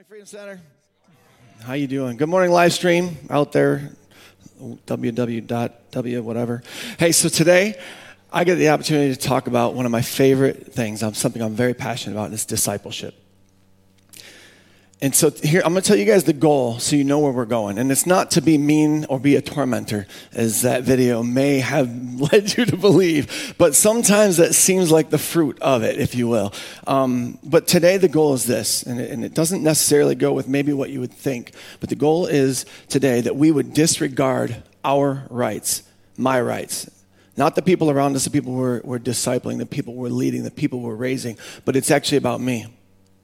morning, Freedom Center. How you doing? Good morning, live stream out there, www.w whatever. Hey, so today I get the opportunity to talk about one of my favorite things. I'm something I'm very passionate about, and it's discipleship. And so here, I'm going to tell you guys the goal so you know where we're going. And it's not to be mean or be a tormentor, as that video may have led you to believe. But sometimes that seems like the fruit of it, if you will. Um, but today the goal is this, and it, and it doesn't necessarily go with maybe what you would think. But the goal is today that we would disregard our rights, my rights, not the people around us, the people we're, we're discipling, the people we're leading, the people we're raising, but it's actually about me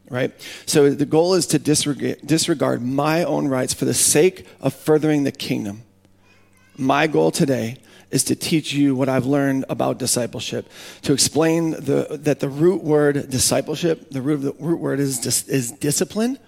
right? So the goal is to disregard, disregard my own rights for the sake of furthering the kingdom. My goal today is to teach you what I've learned about discipleship, to explain the, that the root word discipleship, the root, the root word is, dis, is discipline.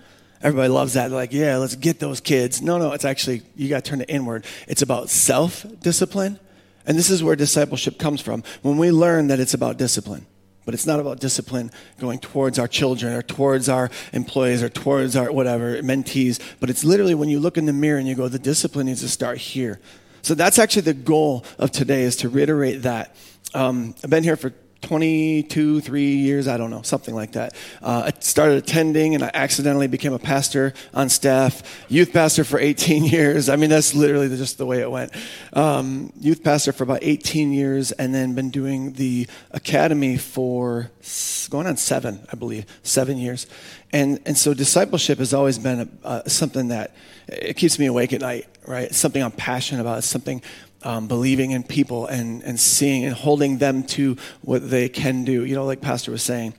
Everybody loves that. They're like, yeah, let's get those kids. No, no, it's actually, you got to turn it inward. It's about self discipline. And this is where discipleship comes from when we learn that it's about discipline. But it's not about discipline going towards our children or towards our employees or towards our whatever, mentees. But it's literally when you look in the mirror and you go, the discipline needs to start here. So that's actually the goal of today is to reiterate that. Um, I've been here for 22, three years, I don't know, something like that. Uh, I started attending and I accidentally became a pastor on staff, youth pastor for 18 years. I mean, that's literally just the way it went. Um, youth pastor for about 18 years and then been doing the academy for going on seven, I believe, seven years. And, and so discipleship has always been a, uh, something that it keeps me awake at night, right? It's something I'm passionate about. It's something um, believing in people and, and seeing and holding them to what they can do, you know, like Pastor was saying.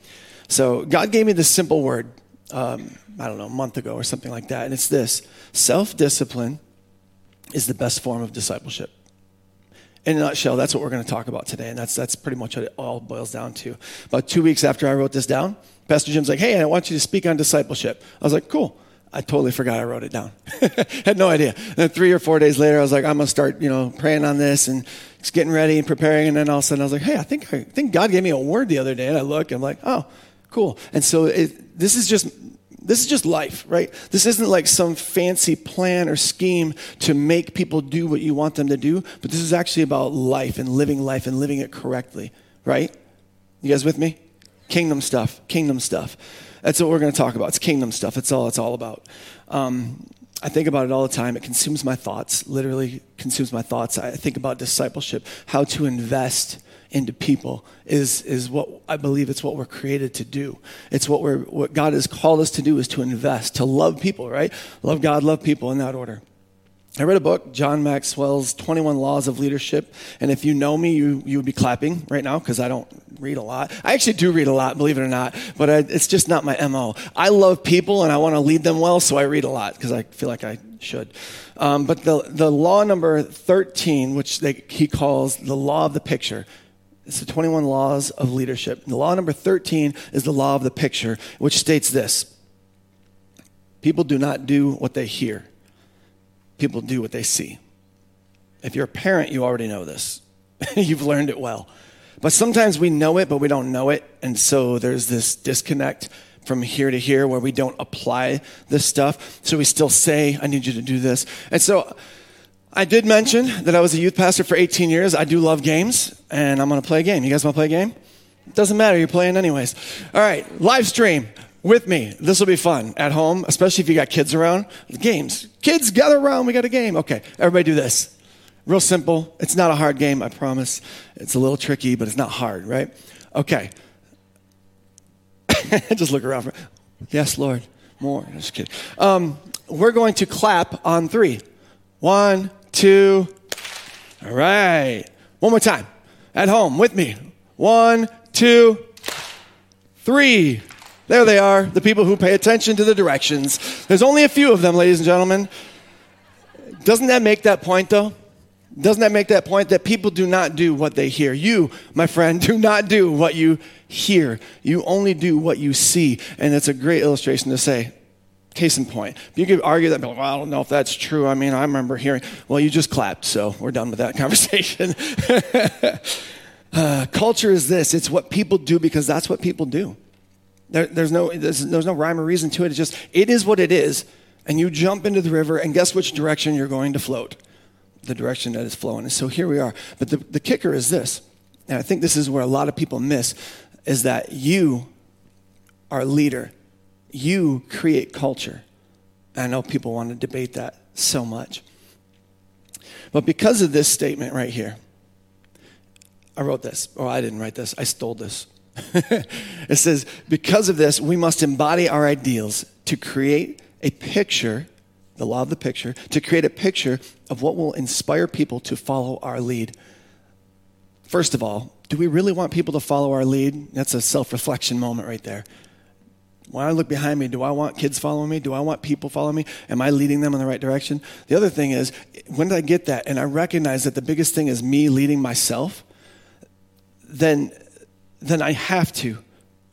So God gave me this simple word, um, I don't know, a month ago or something like that. And it's this self discipline is the best form of discipleship. In a nutshell, that's what we're going to talk about today. And that's, that's pretty much what it all boils down to. About two weeks after I wrote this down, Pastor Jim's like, hey, I want you to speak on discipleship. I was like, cool. I totally forgot I wrote it down. Had no idea. And then three or four days later, I was like, I'm gonna start, you know, praying on this and just getting ready and preparing. And then all of a sudden, I was like, Hey, I think I think God gave me a word the other day. And I look, I'm like, Oh, cool. And so it, this is just this is just life, right? This isn't like some fancy plan or scheme to make people do what you want them to do, but this is actually about life and living life and living it correctly, right? You guys with me? Kingdom stuff. Kingdom stuff. That's what we're going to talk about. It's kingdom stuff. That's all it's all about. Um, I think about it all the time. It consumes my thoughts, literally consumes my thoughts. I think about discipleship, how to invest into people is, is what I believe it's what we're created to do. It's what we're, what God has called us to do is to invest, to love people, right? Love God, love people in that order. I read a book, John Maxwell's 21 Laws of Leadership. And if you know me, you, you would be clapping right now because I don't read a lot. I actually do read a lot, believe it or not, but I, it's just not my MO. I love people and I want to lead them well, so I read a lot because I feel like I should. Um, but the, the law number 13, which they, he calls the law of the picture, it's the 21 laws of leadership. The law number 13 is the law of the picture, which states this People do not do what they hear people do what they see. If you're a parent, you already know this. You've learned it well. But sometimes we know it, but we don't know it. And so there's this disconnect from here to here where we don't apply this stuff. So we still say, I need you to do this. And so I did mention that I was a youth pastor for 18 years. I do love games, and I'm going to play a game. You guys want to play a game? Doesn't matter. You're playing anyways. All right, live stream with me. This will be fun at home, especially if you got kids around. Games. Kids, gather around. We got a game. Okay, everybody do this. Real simple. It's not a hard game, I promise. It's a little tricky, but it's not hard, right? Okay. Just look around. For, yes, Lord. More. Just kidding. Um, we're going to clap on three. One, two. All right. One more time. At home with me. One, two, three. There they are, the people who pay attention to the directions. There's only a few of them, ladies and gentlemen. Doesn't that make that point, though? Doesn't that make that point that people do not do what they hear? You, my friend, do not do what you hear. You only do what you see. And it's a great illustration to say, case in point. You could argue that, well, I don't know if that's true. I mean, I remember hearing, well, you just clapped, so we're done with that conversation. uh, culture is this it's what people do because that's what people do. There, there's, no, there's, there's no rhyme or reason to it. It's just, it is what it is. And you jump into the river, and guess which direction you're going to float? The direction that is flowing. And so here we are. But the, the kicker is this, and I think this is where a lot of people miss, is that you are a leader. You create culture. I know people want to debate that so much. But because of this statement right here, I wrote this, or I didn't write this, I stole this. it says, because of this, we must embody our ideals to create a picture, the law of the picture, to create a picture of what will inspire people to follow our lead. First of all, do we really want people to follow our lead? That's a self reflection moment right there. When I look behind me, do I want kids following me? Do I want people following me? Am I leading them in the right direction? The other thing is, when did I get that and I recognize that the biggest thing is me leading myself, then, then I have to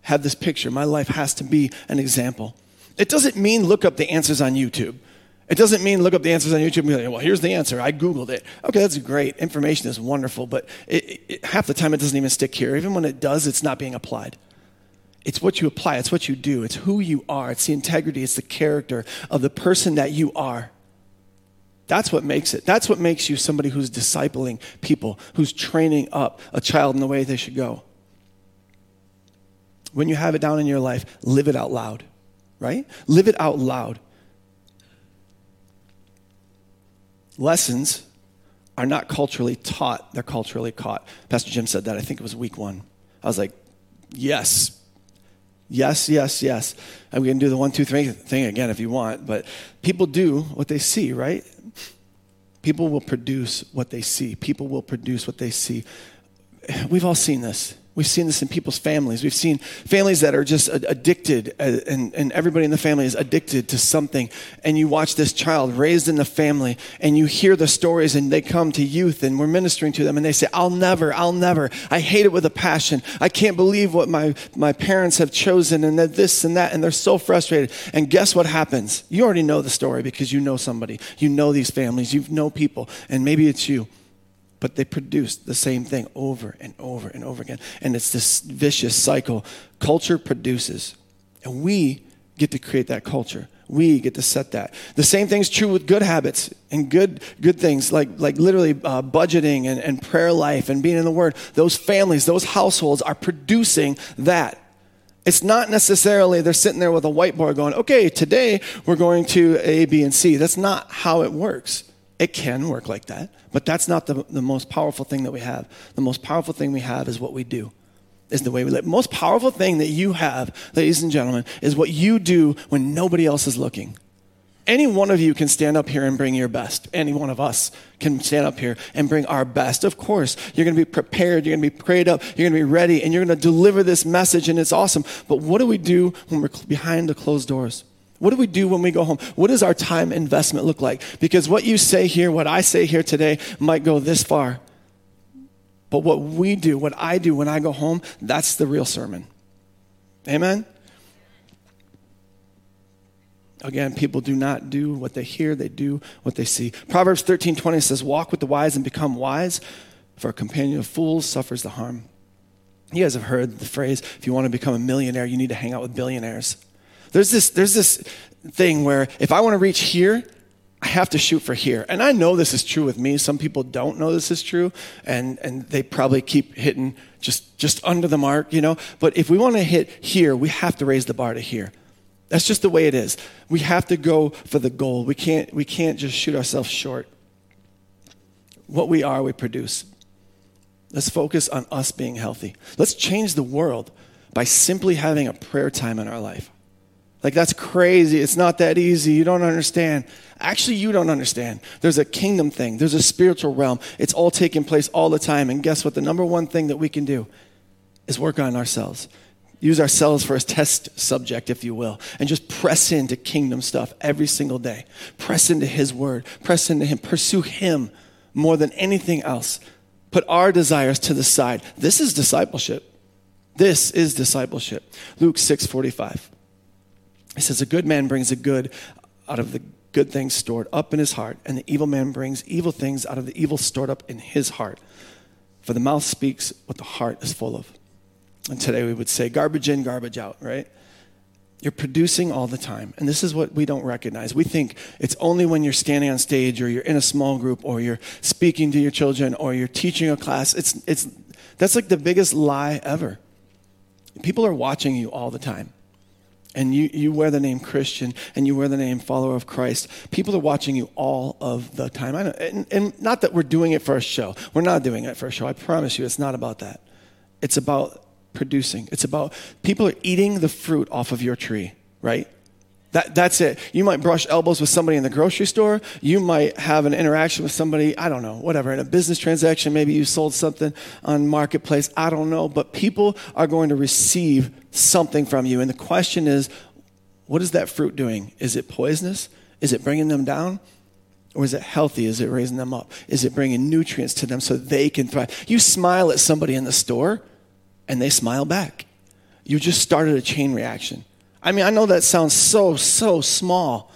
have this picture. My life has to be an example. It doesn't mean look up the answers on YouTube. It doesn't mean look up the answers on YouTube and be like, well, here's the answer. I Googled it. Okay, that's great. Information is wonderful, but it, it, half the time it doesn't even stick here. Even when it does, it's not being applied. It's what you apply, it's what you do, it's who you are, it's the integrity, it's the character of the person that you are. That's what makes it. That's what makes you somebody who's discipling people, who's training up a child in the way they should go. When you have it down in your life, live it out loud, right? Live it out loud. Lessons are not culturally taught, they're culturally caught. Pastor Jim said that, I think it was week one. I was like, yes, Yes, yes, yes. And we can do the one, two, three thing again if you want, but people do what they see, right? People will produce what they see. People will produce what they see. We've all seen this. We've seen this in people's families. We've seen families that are just addicted, uh, and, and everybody in the family is addicted to something. And you watch this child raised in the family, and you hear the stories, and they come to youth, and we're ministering to them, and they say, I'll never, I'll never. I hate it with a passion. I can't believe what my, my parents have chosen, and that this and that, and they're so frustrated. And guess what happens? You already know the story because you know somebody. You know these families, you know people, and maybe it's you but they produce the same thing over and over and over again. And it's this vicious cycle. Culture produces, and we get to create that culture. We get to set that. The same thing's true with good habits and good good things like like literally uh, budgeting and, and prayer life and being in the Word. Those families, those households are producing that. It's not necessarily they're sitting there with a whiteboard going, okay, today we're going to A, B, and C. That's not how it works. It can work like that, but that's not the, the most powerful thing that we have. The most powerful thing we have is what we do, is the way we live. Most powerful thing that you have, ladies and gentlemen, is what you do when nobody else is looking. Any one of you can stand up here and bring your best. Any one of us can stand up here and bring our best. Of course, you're going to be prepared, you're going to be prayed up, you're going to be ready, and you're going to deliver this message, and it's awesome. But what do we do when we're behind the closed doors? What do we do when we go home? What does our time investment look like? Because what you say here, what I say here today, might go this far. But what we do, what I do when I go home, that's the real sermon. Amen? Again, people do not do what they hear, they do what they see. Proverbs 13 20 says, Walk with the wise and become wise, for a companion of fools suffers the harm. You guys have heard the phrase if you want to become a millionaire, you need to hang out with billionaires. There's this, there's this thing where if I want to reach here, I have to shoot for here. And I know this is true with me. Some people don't know this is true, and, and they probably keep hitting just, just under the mark, you know. But if we want to hit here, we have to raise the bar to here. That's just the way it is. We have to go for the goal. We can't, we can't just shoot ourselves short. What we are, we produce. Let's focus on us being healthy. Let's change the world by simply having a prayer time in our life. Like, that's crazy. It's not that easy. You don't understand. Actually, you don't understand. There's a kingdom thing, there's a spiritual realm. It's all taking place all the time. And guess what? The number one thing that we can do is work on ourselves. Use ourselves for a test subject, if you will, and just press into kingdom stuff every single day. Press into His word, press into Him, pursue Him more than anything else. Put our desires to the side. This is discipleship. This is discipleship. Luke 6 45. He says, A good man brings a good out of the good things stored up in his heart, and the evil man brings evil things out of the evil stored up in his heart. For the mouth speaks what the heart is full of. And today we would say garbage in, garbage out, right? You're producing all the time. And this is what we don't recognize. We think it's only when you're standing on stage or you're in a small group or you're speaking to your children or you're teaching a class. It's, it's, that's like the biggest lie ever. People are watching you all the time. And you, you wear the name Christian and you wear the name follower of Christ. People are watching you all of the time. Know, and, and not that we're doing it for a show. We're not doing it for a show. I promise you, it's not about that. It's about producing. It's about people are eating the fruit off of your tree, right? That, that's it. You might brush elbows with somebody in the grocery store. You might have an interaction with somebody, I don't know, whatever, in a business transaction. Maybe you sold something on Marketplace. I don't know. But people are going to receive something from you. And the question is, what is that fruit doing? Is it poisonous? Is it bringing them down? Or is it healthy? Is it raising them up? Is it bringing nutrients to them so they can thrive? You smile at somebody in the store and they smile back. You just started a chain reaction. I mean, I know that sounds so, so small,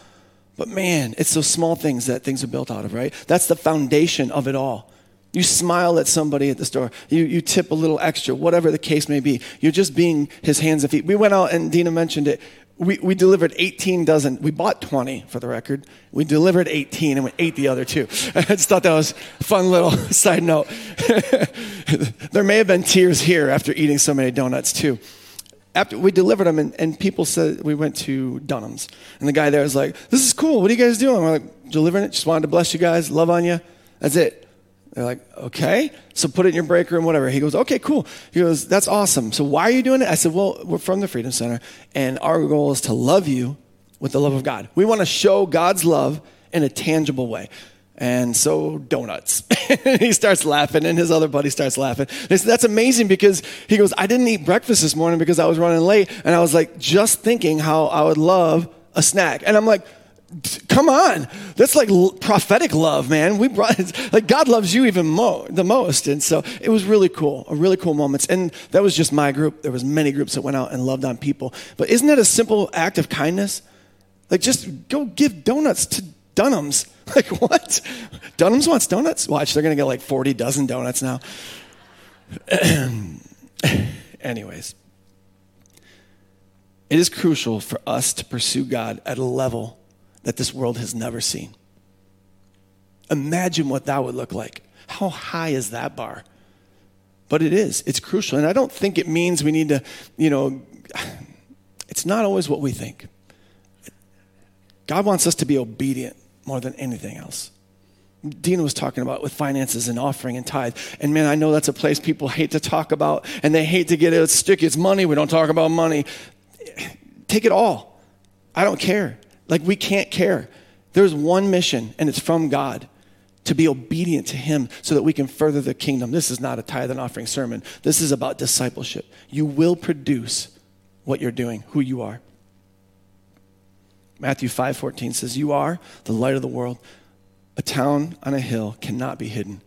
but man, it's those small things that things are built out of, right? That's the foundation of it all. You smile at somebody at the store. You, you tip a little extra, whatever the case may be. You're just being his hands and feet. We went out, and Dina mentioned it. We, we delivered 18 dozen. We bought 20 for the record. We delivered 18 and we ate the other two. I just thought that was a fun little side note. there may have been tears here after eating so many donuts, too. After we delivered them, and, and people said we went to Dunham's. And the guy there was like, This is cool. What are you guys doing? We're like, Delivering it. Just wanted to bless you guys, love on you. That's it. They're like, okay, so put it in your break room, whatever. He goes, okay, cool. He goes, that's awesome. So why are you doing it? I said, well, we're from the Freedom Center, and our goal is to love you with the love of God. We want to show God's love in a tangible way. And so donuts. he starts laughing, and his other buddy starts laughing. Said, That's amazing because he goes, I didn't eat breakfast this morning because I was running late, and I was like just thinking how I would love a snack. And I'm like, come on. That's like prophetic love man. We brought like god loves you even more the most. And so it was really cool a really cool moments. And that was just my group. There was many groups that went out and loved on people. But isn't that a simple act of kindness? Like just go give donuts to dunham's like what dunham's wants donuts watch they're gonna get like 40 dozen donuts now anyways it is crucial for us to pursue god at a level that this world has never seen. Imagine what that would look like. How high is that bar? But it is, it's crucial. And I don't think it means we need to, you know, it's not always what we think. God wants us to be obedient more than anything else. Dina was talking about with finances and offering and tithe. And man, I know that's a place people hate to talk about and they hate to get it sticky. It's money. We don't talk about money. Take it all. I don't care. Like, we can't care. There's one mission, and it's from God to be obedient to Him so that we can further the kingdom. This is not a tithe and offering sermon. This is about discipleship. You will produce what you're doing, who you are. Matthew 5:14 says, "You are the light of the world. A town on a hill cannot be hidden."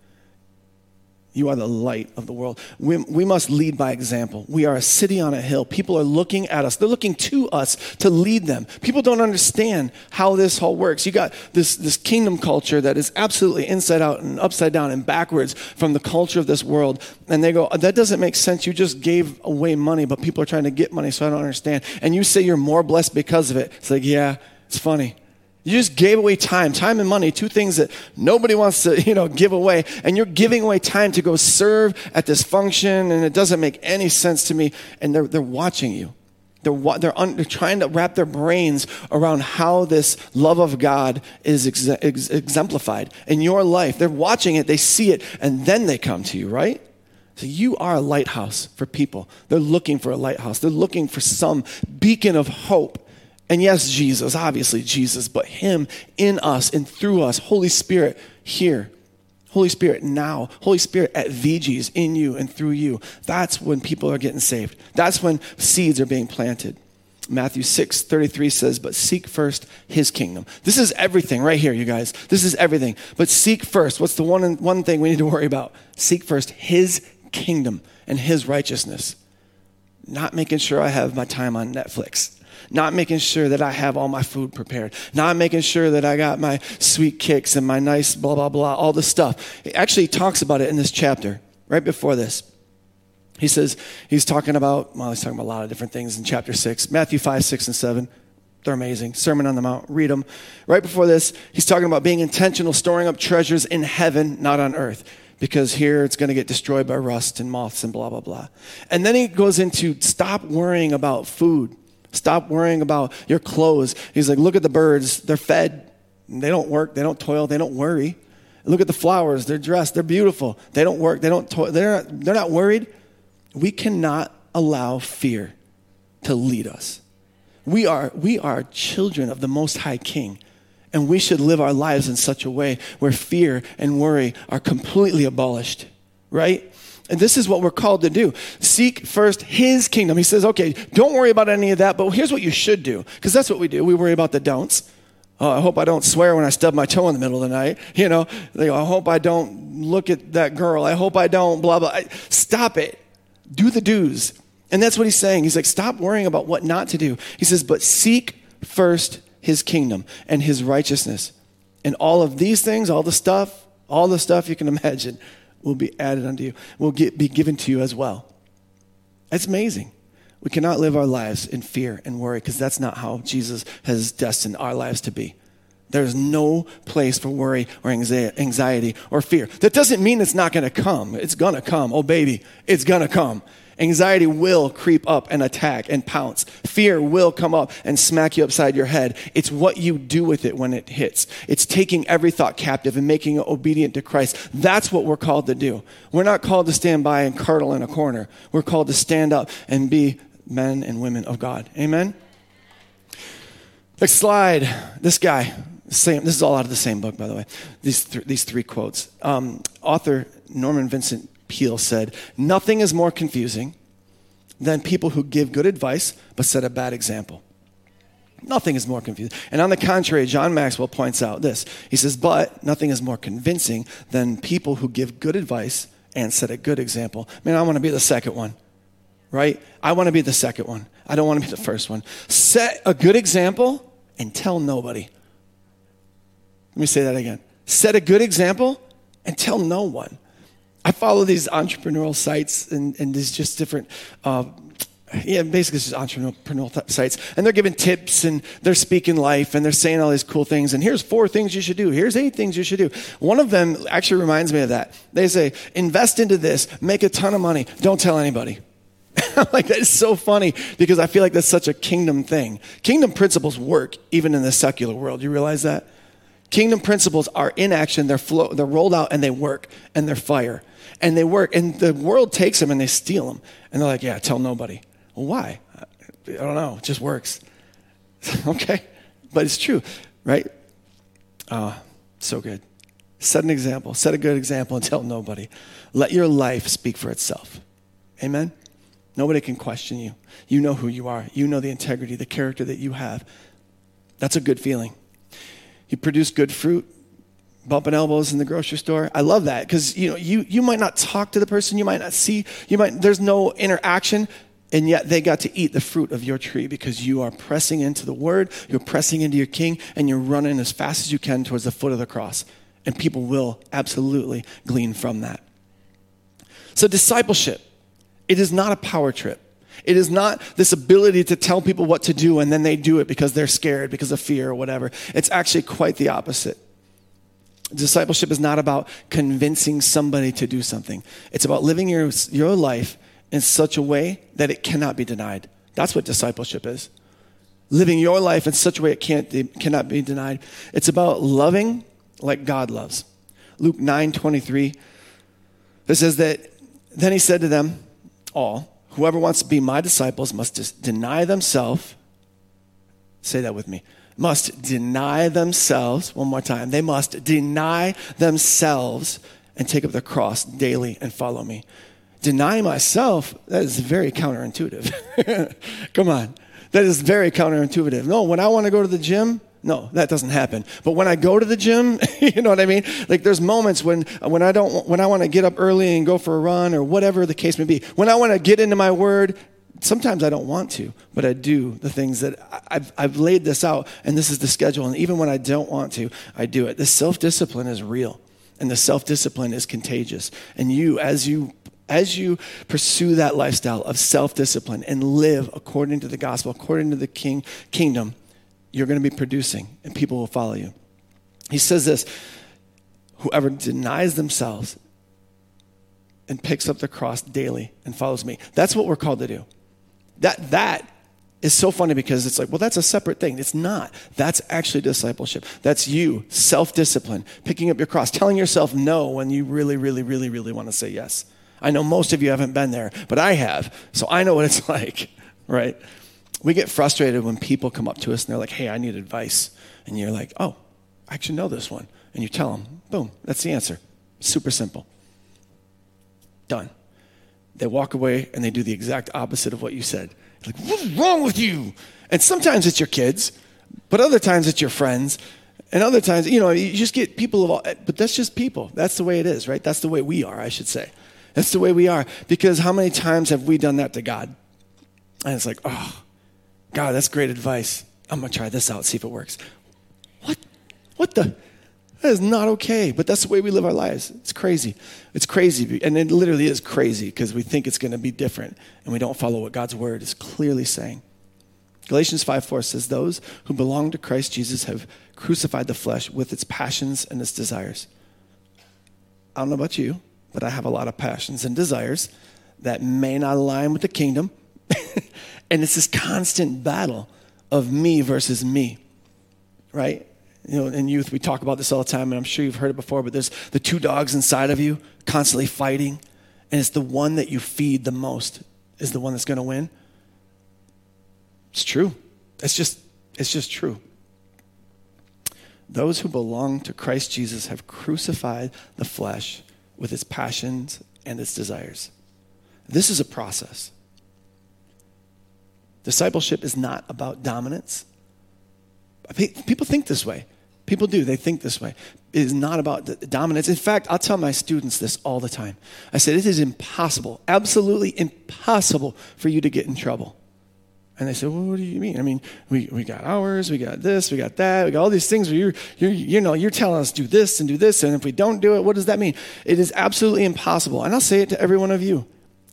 You are the light of the world. We, we, must lead by example. We are a city on a hill. People are looking at us. They're looking to us to lead them. People don't understand how this all works. You got this, this kingdom culture that is absolutely inside out and upside down and backwards from the culture of this world. And they go, uh, that doesn't make sense. You just gave away money, but people are trying to get money, so I don't understand. And you say you're more blessed because of it. It's like, yeah, it's funny. You just gave away time, time and money, two things that nobody wants to, you know, give away. And you're giving away time to go serve at this function, and it doesn't make any sense to me. And they're, they're watching you. They're, they're, un, they're trying to wrap their brains around how this love of God is ex, ex, exemplified in your life. They're watching it, they see it, and then they come to you, right? So you are a lighthouse for people. They're looking for a lighthouse. They're looking for some beacon of hope and yes, Jesus, obviously Jesus, but Him in us and through us, Holy Spirit here. Holy Spirit now, Holy Spirit at VG's in you and through you. That's when people are getting saved. That's when seeds are being planted. Matthew 6 33 says, But seek first his kingdom. This is everything right here, you guys. This is everything. But seek first. What's the one, one thing we need to worry about? Seek first his kingdom and his righteousness. Not making sure I have my time on Netflix not making sure that I have all my food prepared, not making sure that I got my sweet kicks and my nice blah, blah, blah, all the stuff. It actually talks about it in this chapter, right before this. He says, he's talking about, well, he's talking about a lot of different things in chapter 6, Matthew 5, 6, and 7. They're amazing. Sermon on the Mount, read them. Right before this, he's talking about being intentional, storing up treasures in heaven, not on earth, because here it's going to get destroyed by rust and moths and blah, blah, blah. And then he goes into stop worrying about food, stop worrying about your clothes. He's like, look at the birds, they're fed, they don't work, they don't toil, they don't worry. Look at the flowers, they're dressed, they're beautiful, they don't work, they don't toil, they're not, they're not worried. We cannot allow fear to lead us. We are, we are children of the Most High King, and we should live our lives in such a way where fear and worry are completely abolished, right? And this is what we're called to do. Seek first his kingdom. He says, okay, don't worry about any of that, but here's what you should do. Because that's what we do. We worry about the don'ts. Oh, I hope I don't swear when I stub my toe in the middle of the night. You know, I hope I don't look at that girl. I hope I don't blah, blah. Stop it. Do the do's. And that's what he's saying. He's like, stop worrying about what not to do. He says, but seek first his kingdom and his righteousness. And all of these things, all the stuff, all the stuff you can imagine will be added unto you, will get, be given to you as well. It's amazing. We cannot live our lives in fear and worry because that's not how Jesus has destined our lives to be. There's no place for worry or anxiety or fear. That doesn't mean it's not going to come. It's going to come. Oh, baby, it's going to come. Anxiety will creep up and attack and pounce. Fear will come up and smack you upside your head. It's what you do with it when it hits. It's taking every thought captive and making it obedient to Christ. That's what we're called to do. We're not called to stand by and curdle in a corner. We're called to stand up and be men and women of God. Amen? Next slide. This guy, same, this is all out of the same book, by the way. These, th- these three quotes. Um, author Norman Vincent Peale said, Nothing is more confusing than people who give good advice but set a bad example. Nothing is more confusing. And on the contrary, John Maxwell points out this. He says, But nothing is more convincing than people who give good advice and set a good example. Man, I want to be the second one, right? I want to be the second one. I don't want to be the first one. Set a good example and tell nobody. Let me say that again. Set a good example and tell no one. I follow these entrepreneurial sites and, and these just different, uh, yeah, basically just entrepreneurial th- sites. And they're giving tips and they're speaking life and they're saying all these cool things. And here's four things you should do. Here's eight things you should do. One of them actually reminds me of that. They say, invest into this, make a ton of money, don't tell anybody. like that is so funny because I feel like that's such a kingdom thing. Kingdom principles work even in the secular world. You realize that? Kingdom principles are in action, they're, flow, they're rolled out, and they work, and they're fire and they work. And the world takes them and they steal them. And they're like, yeah, tell nobody. Well, why? I don't know. It just works. okay? But it's true, right? Oh, so good. Set an example. Set a good example and tell nobody. Let your life speak for itself. Amen? Nobody can question you. You know who you are. You know the integrity, the character that you have. That's a good feeling. You produce good fruit, bumping elbows in the grocery store. I love that because you know you you might not talk to the person, you might not see, you might there's no interaction, and yet they got to eat the fruit of your tree because you are pressing into the word, you're pressing into your king, and you're running as fast as you can towards the foot of the cross. And people will absolutely glean from that. So discipleship, it is not a power trip. It is not this ability to tell people what to do and then they do it because they're scared, because of fear or whatever. It's actually quite the opposite. Discipleship is not about convincing somebody to do something. It's about living your, your life in such a way that it cannot be denied. That's what discipleship is. Living your life in such a way it can't, cannot be denied. It's about loving like God loves. Luke 9 23, it says that, then he said to them all, Whoever wants to be my disciples must deny themselves. Say that with me must deny themselves. One more time. They must deny themselves and take up their cross daily and follow me. Deny myself, that is very counterintuitive. Come on. That is very counterintuitive. No, when I want to go to the gym, no, that doesn't happen. But when I go to the gym, you know what I mean? Like there's moments when when I don't when I want to get up early and go for a run or whatever the case may be. When I want to get into my word, sometimes I don't want to, but I do the things that I've, I've laid this out, and this is the schedule. And even when I don't want to, I do it. The self discipline is real, and the self discipline is contagious. And you, as you as you pursue that lifestyle of self discipline and live according to the gospel, according to the king, kingdom, you're going to be producing and people will follow you. He says this whoever denies themselves and picks up the cross daily and follows me. That's what we're called to do. That, that is so funny because it's like, well, that's a separate thing. It's not. That's actually discipleship. That's you, self discipline, picking up your cross, telling yourself no when you really, really, really, really want to say yes. I know most of you haven't been there, but I have. So I know what it's like, right? We get frustrated when people come up to us and they're like, hey, I need advice. And you're like, oh, I actually know this one. And you tell them, boom, that's the answer. Super simple. Done. They walk away and they do the exact opposite of what you said. Like, what's wrong with you? And sometimes it's your kids, but other times it's your friends. And other times, you know, you just get people of all, but that's just people. That's the way it is, right? That's the way we are, I should say. That's the way we are. Because how many times have we done that to God? And it's like, oh, God, that's great advice. I'm going to try this out, see if it works. What? What the? That is not okay. But that's the way we live our lives. It's crazy. It's crazy. And it literally is crazy because we think it's going to be different and we don't follow what God's word is clearly saying. Galatians 5 4 says, Those who belong to Christ Jesus have crucified the flesh with its passions and its desires. I don't know about you, but I have a lot of passions and desires that may not align with the kingdom. and it's this constant battle of me versus me, right? You know, in youth, we talk about this all the time, and I'm sure you've heard it before, but there's the two dogs inside of you constantly fighting, and it's the one that you feed the most is the one that's going to win. It's true. It's just, it's just true. Those who belong to Christ Jesus have crucified the flesh with its passions and its desires. This is a process. Discipleship is not about dominance. People think this way. People do. They think this way. It is not about dominance. In fact, I'll tell my students this all the time. I said, it is impossible, absolutely impossible for you to get in trouble. And they said, well, what do you mean? I mean, we, we got hours, we got this, we got that, we got all these things where you're, you're, you know, you're telling us do this and do this, and if we don't do it, what does that mean? It is absolutely impossible. And I'll say it to every one of you.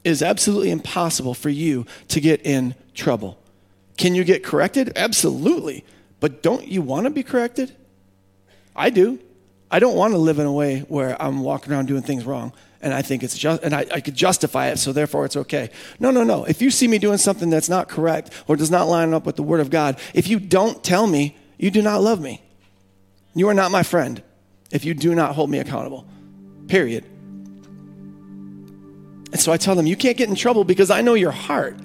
It is absolutely impossible for you to get in trouble. Can you get corrected? Absolutely. But don't you want to be corrected? I do. I don't want to live in a way where I'm walking around doing things wrong and I think it's just, and I, I could justify it, so therefore it's okay. No, no, no. If you see me doing something that's not correct or does not line up with the Word of God, if you don't tell me, you do not love me. You are not my friend if you do not hold me accountable. Period. And so I tell them, you can't get in trouble because I know your heart.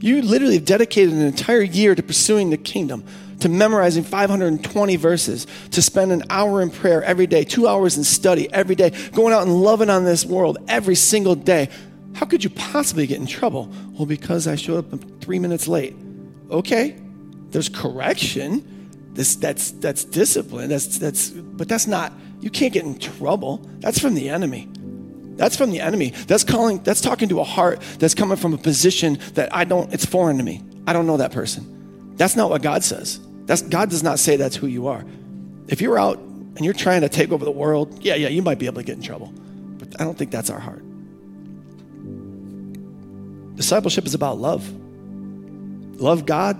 You literally have dedicated an entire year to pursuing the kingdom to memorizing 520 verses, to spend an hour in prayer every day, two hours in study every day, going out and loving on this world every single day. How could you possibly get in trouble? Well, because I showed up three minutes late. Okay, there's correction. This, that's, that's discipline. That's, that's, but that's not, you can't get in trouble. That's from the enemy. That's from the enemy. That's calling, that's talking to a heart that's coming from a position that I don't, it's foreign to me. I don't know that person. That's not what God says. That's, God does not say that's who you are. If you're out and you're trying to take over the world, yeah, yeah, you might be able to get in trouble. But I don't think that's our heart. Discipleship is about love. Love God,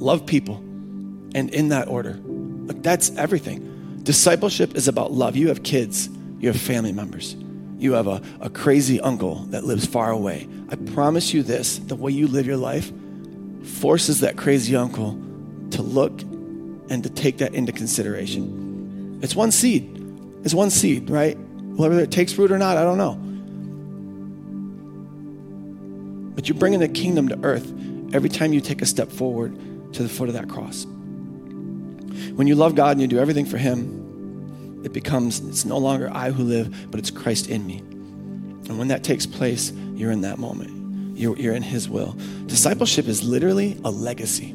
love people, and in that order. Like that's everything. Discipleship is about love. You have kids, you have family members, you have a, a crazy uncle that lives far away. I promise you this the way you live your life forces that crazy uncle to look and to take that into consideration. It's one seed. It's one seed, right? Whether it takes root or not, I don't know. But you're bringing the kingdom to earth every time you take a step forward to the foot of that cross. When you love God and you do everything for Him, it becomes, it's no longer I who live, but it's Christ in me. And when that takes place, you're in that moment. You're, you're in His will. Discipleship is literally a legacy.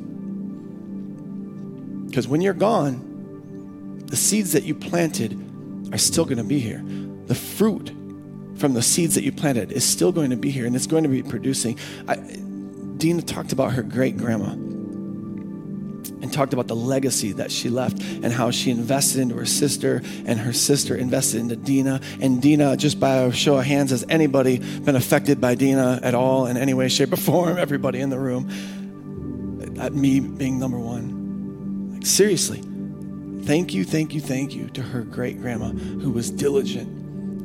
Because when you're gone, the seeds that you planted are still going to be here. The fruit from the seeds that you planted is still going to be here and it's going to be producing. I, Dina talked about her great grandma. and talked about the legacy that she left and how she invested into her sister and her sister invested into Dina. And Dina, just by a show of hands, has anybody been affected by Dina at all in any way, shape, or form? Everybody in the room. Me being number one. Seriously, thank you, thank you, thank you to her great grandma who was diligent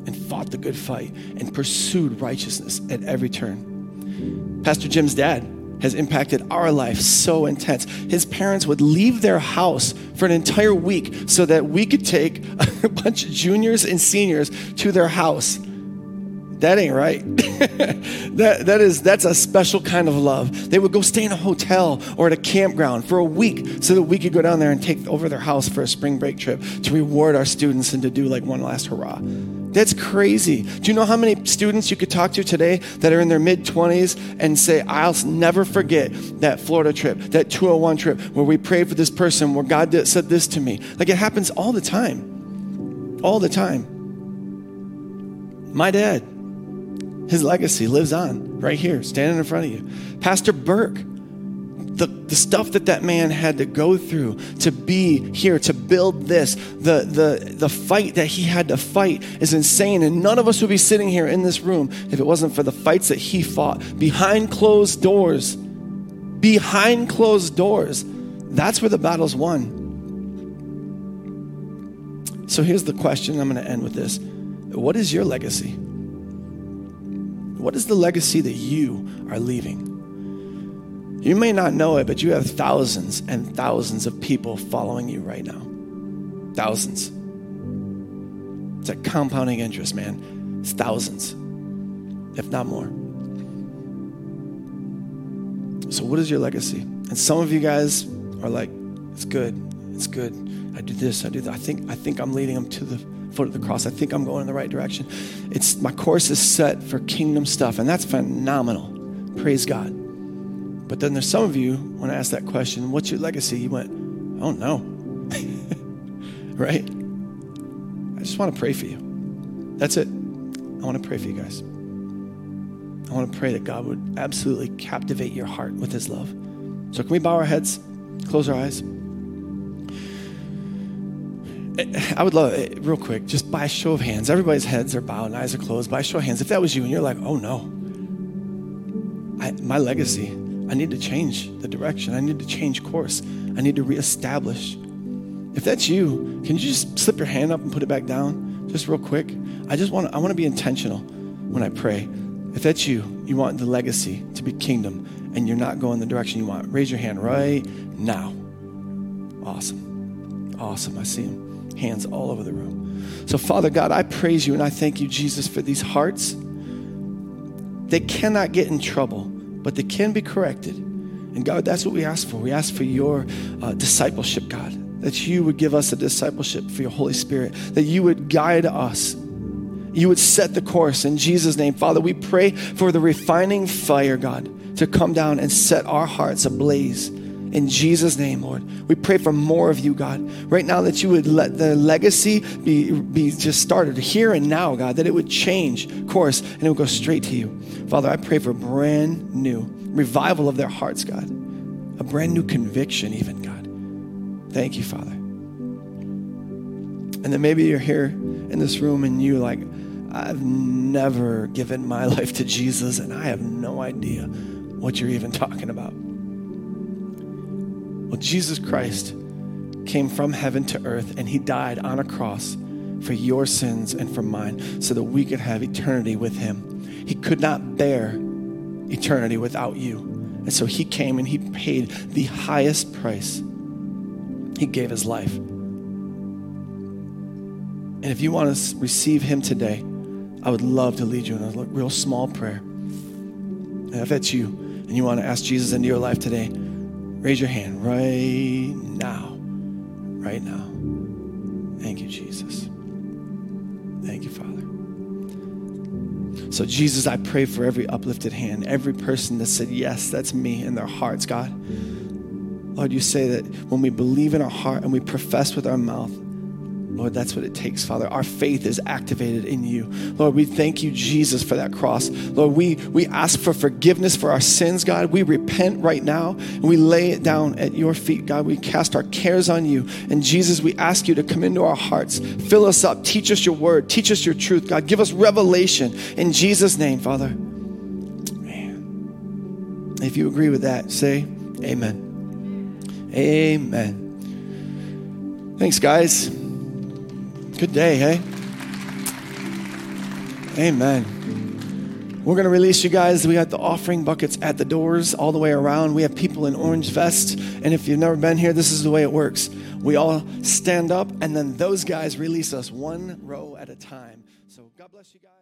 and fought the good fight and pursued righteousness at every turn. Pastor Jim's dad has impacted our life so intense. His parents would leave their house for an entire week so that we could take a bunch of juniors and seniors to their house. That ain't right. that, that is, that's a special kind of love. They would go stay in a hotel or at a campground for a week so that we could go down there and take over their house for a spring break trip to reward our students and to do like one last hurrah. That's crazy. Do you know how many students you could talk to today that are in their mid 20s and say, I'll never forget that Florida trip, that 201 trip where we prayed for this person, where God did, said this to me? Like it happens all the time. All the time. My dad, his legacy lives on right here, standing in front of you. Pastor Burke, the, the stuff that that man had to go through to be here, to build this, the, the, the fight that he had to fight is insane. And none of us would be sitting here in this room if it wasn't for the fights that he fought behind closed doors. Behind closed doors. That's where the battle's won. So here's the question. I'm going to end with this. What is your legacy? What is the legacy that you are leaving? You may not know it, but you have thousands and thousands of people following you right now. Thousands. It's a compounding interest, man. It's thousands, if not more. So, what is your legacy? And some of you guys are like, it's good, it's good. I do this, I do that. I think, I think I'm leading them to the foot of the cross. I think I'm going in the right direction. It's my course is set for kingdom stuff, and that's phenomenal. Praise God. But then there's some of you, when I asked that question, what's your legacy? You went, oh no. right? I just want to pray for you. That's it. I want to pray for you guys. I want to pray that God would absolutely captivate your heart with his love. So, can we bow our heads, close our eyes? I would love it, real quick, just by a show of hands. Everybody's heads are bowed and eyes are closed. By a show of hands, if that was you and you're like, oh no, I, my legacy, I need to change the direction. I need to change course. I need to reestablish. If that's you, can you just slip your hand up and put it back down just real quick? I just want I want to be intentional when I pray. If that's you, you want the legacy to be kingdom and you're not going the direction you want, raise your hand right now. Awesome. Awesome. I see them. Hands all over the room. So, Father God, I praise you and I thank you, Jesus, for these hearts. They cannot get in trouble but they can be corrected. And God, that's what we ask for. We ask for your uh, discipleship, God, that you would give us a discipleship for your Holy Spirit, that you would guide us. You would set the course in Jesus' name. Father, we pray for the refining fire, God, to come down and set our hearts ablaze. In Jesus' name, Lord, we pray for more of you, God. Right now, that you would let the legacy be, be just started here and now, God, that it would change course and it would go straight to you. Father, I pray for brand new revival of their hearts, God, a brand new conviction, even, God. Thank you, Father. And then maybe you're here in this room and you like, I've never given my life to Jesus and I have no idea what you're even talking about. Well, Jesus Christ came from heaven to earth and he died on a cross for your sins and for mine so that we could have eternity with him. He could not bear eternity without you. And so he came and he paid the highest price. He gave his life. And if you want to receive him today, I would love to lead you in a real small prayer. And if that's you and you want to ask Jesus into your life today, raise your hand right now. Right now. Thank you, Jesus. Thank you, Father. So, Jesus, I pray for every uplifted hand, every person that said, Yes, that's me in their hearts, God. Lord, you say that when we believe in our heart and we profess with our mouth Lord, that's what it takes, Father. Our faith is activated in you. Lord, we thank you, Jesus, for that cross. Lord, we, we ask for forgiveness for our sins, God. We repent right now and we lay it down at your feet, God. We cast our cares on you. And Jesus, we ask you to come into our hearts, fill us up, teach us your word, teach us your truth, God. Give us revelation in Jesus' name, Father. Man. If you agree with that, say amen. Amen. Thanks, guys. Good day, hey? Amen. We're going to release you guys. We got the offering buckets at the doors all the way around. We have people in orange vests. And if you've never been here, this is the way it works. We all stand up, and then those guys release us one row at a time. So God bless you guys.